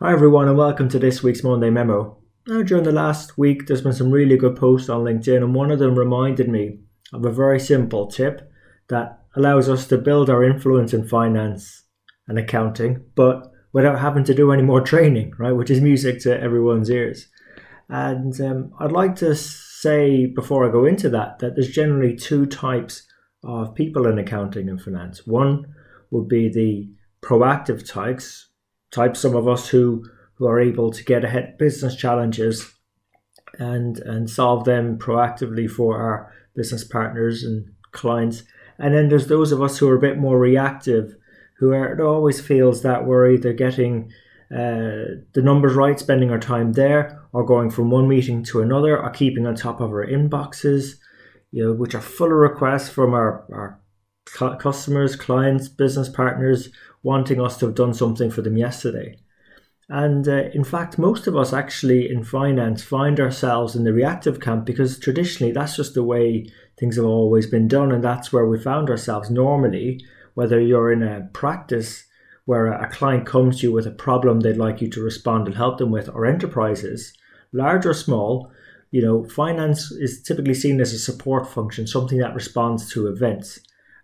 Hi, everyone, and welcome to this week's Monday Memo. Now, during the last week, there's been some really good posts on LinkedIn, and one of them reminded me of a very simple tip that allows us to build our influence in finance and accounting, but without having to do any more training, right? Which is music to everyone's ears. And um, I'd like to say before I go into that that there's generally two types of people in accounting and finance. One would be the proactive types, type some of us who who are able to get ahead business challenges and and solve them proactively for our business partners and clients. And then there's those of us who are a bit more reactive who are it always feels that we're either getting uh, the numbers right spending our time there or going from one meeting to another or keeping on top of our inboxes you know which are full of requests from our, our customers clients business partners wanting us to have done something for them yesterday. And uh, in fact, most of us actually in finance find ourselves in the reactive camp because traditionally that's just the way things have always been done. And that's where we found ourselves normally, whether you're in a practice where a client comes to you with a problem they'd like you to respond and help them with, or enterprises, large or small, you know, finance is typically seen as a support function, something that responds to events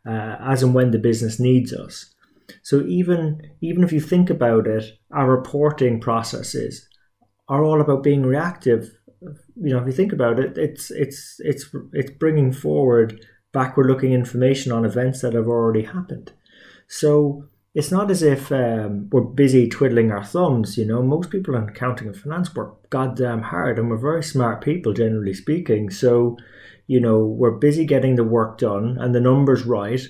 uh, as and when the business needs us. So even even if you think about it, our reporting processes are all about being reactive. You know, if you think about it, it's it's it's it's bringing forward backward-looking information on events that have already happened. So it's not as if um, we're busy twiddling our thumbs. You know, most people in accounting and finance work goddamn hard, and we're very smart people, generally speaking. So, you know, we're busy getting the work done and the numbers right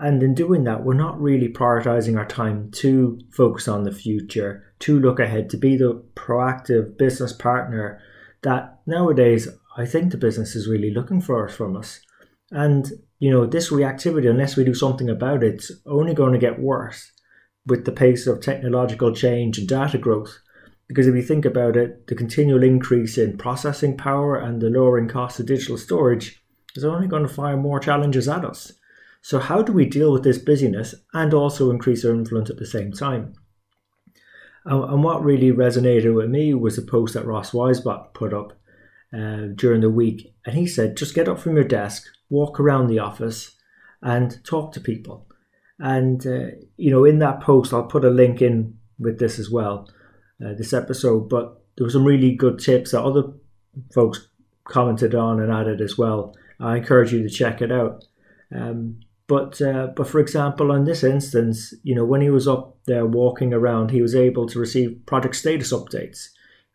and in doing that, we're not really prioritizing our time to focus on the future, to look ahead, to be the proactive business partner that nowadays I think the business is really looking for from us. And, you know, this reactivity, unless we do something about it, it's only going to get worse with the pace of technological change and data growth. Because if you think about it, the continual increase in processing power and the lowering cost of digital storage is only going to fire more challenges at us. So, how do we deal with this busyness and also increase our influence at the same time? And, what really resonated with me was a post that Ross Weisbach put up uh, during the week. And he said, just get up from your desk, walk around the office, and talk to people. And, uh, you know, in that post, I'll put a link in with this as well, uh, this episode. But there were some really good tips that other folks commented on and added as well. I encourage you to check it out. Um, but uh, but for example, in this instance, you know, when he was up there walking around, he was able to receive project status updates.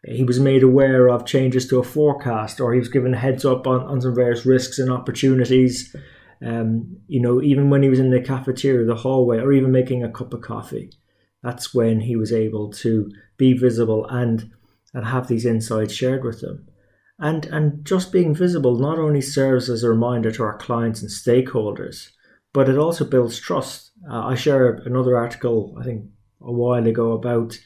He was made aware of changes to a forecast, or he was given a heads up on, on some various risks and opportunities. Um, you know, even when he was in the cafeteria, the hallway, or even making a cup of coffee, that's when he was able to be visible and and have these insights shared with them. And and just being visible not only serves as a reminder to our clients and stakeholders, but it also builds trust. Uh, I shared another article, I think, a while ago about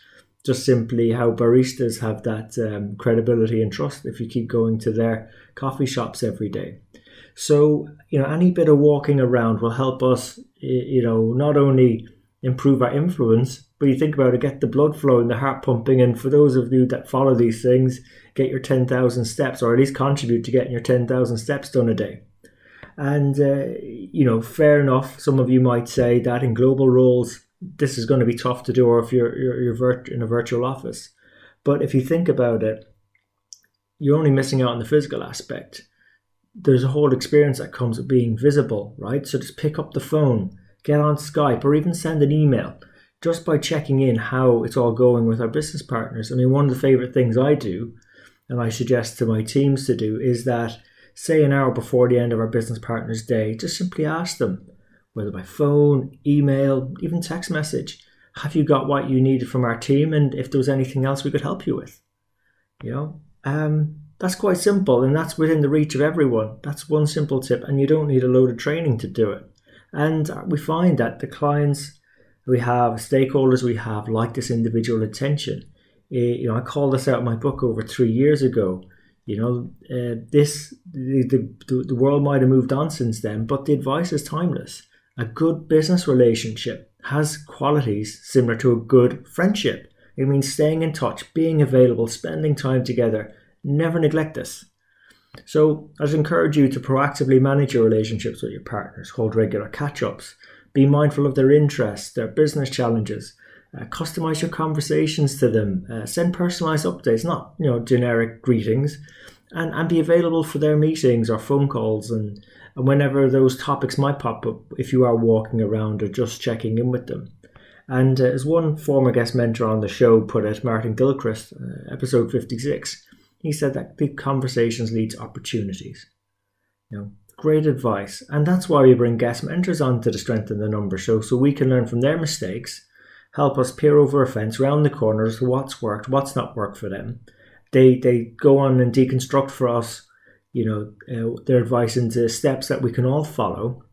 just simply how baristas have that um, credibility and trust if you keep going to their coffee shops every day. So, you know, any bit of walking around will help us, you know, not only improve our influence, but you think about it, get the blood flowing, the heart pumping. And for those of you that follow these things, get your 10,000 steps or at least contribute to getting your 10,000 steps done a day. And, uh, you know, fair enough. Some of you might say that in global roles, this is going to be tough to do, or if you're, you're, you're virt- in a virtual office. But if you think about it, you're only missing out on the physical aspect. There's a whole experience that comes with being visible, right? So just pick up the phone, get on Skype, or even send an email just by checking in how it's all going with our business partners. I mean, one of the favorite things I do, and I suggest to my teams to do, is that say an hour before the end of our business partner's day, just simply ask them, whether by phone, email, even text message, have you got what you needed from our team and if there was anything else we could help you with? You know, um, that's quite simple and that's within the reach of everyone. That's one simple tip, and you don't need a load of training to do it. And we find that the clients we have, stakeholders we have, like this individual attention. Eh, you know, I called this out in my book over three years ago you know, uh, this the, the the world might have moved on since then, but the advice is timeless. A good business relationship has qualities similar to a good friendship. It means staying in touch, being available, spending time together. Never neglect this. So, I'd encourage you to proactively manage your relationships with your partners, hold regular catch ups, be mindful of their interests, their business challenges, uh, customize your conversations to them, uh, send personalized updates, not you know generic greetings, and, and be available for their meetings or phone calls and, and whenever those topics might pop up if you are walking around or just checking in with them. And uh, as one former guest mentor on the show put it, Martin Gilchrist, uh, episode 56, he said that big conversations lead to opportunities. You know, great advice. And that's why we bring guest mentors on to the Strength in the Number show so we can learn from their mistakes, help us peer over a fence, round the corners, what's worked, what's not worked for them. They, they go on and deconstruct for us, you know, uh, their advice into steps that we can all follow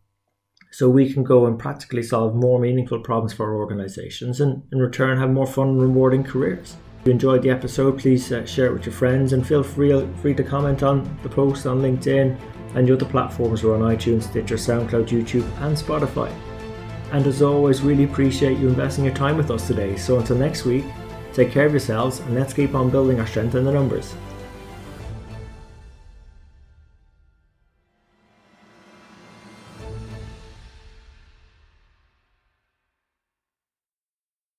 so we can go and practically solve more meaningful problems for our organizations and in return have more fun and rewarding careers. If you enjoyed the episode, please uh, share it with your friends and feel free, free to comment on the post on LinkedIn and the other platforms are on iTunes, Stitcher, SoundCloud, YouTube, and Spotify. And as always, really appreciate you investing your time with us today. So until next week, take care of yourselves and let's keep on building our strength in the numbers.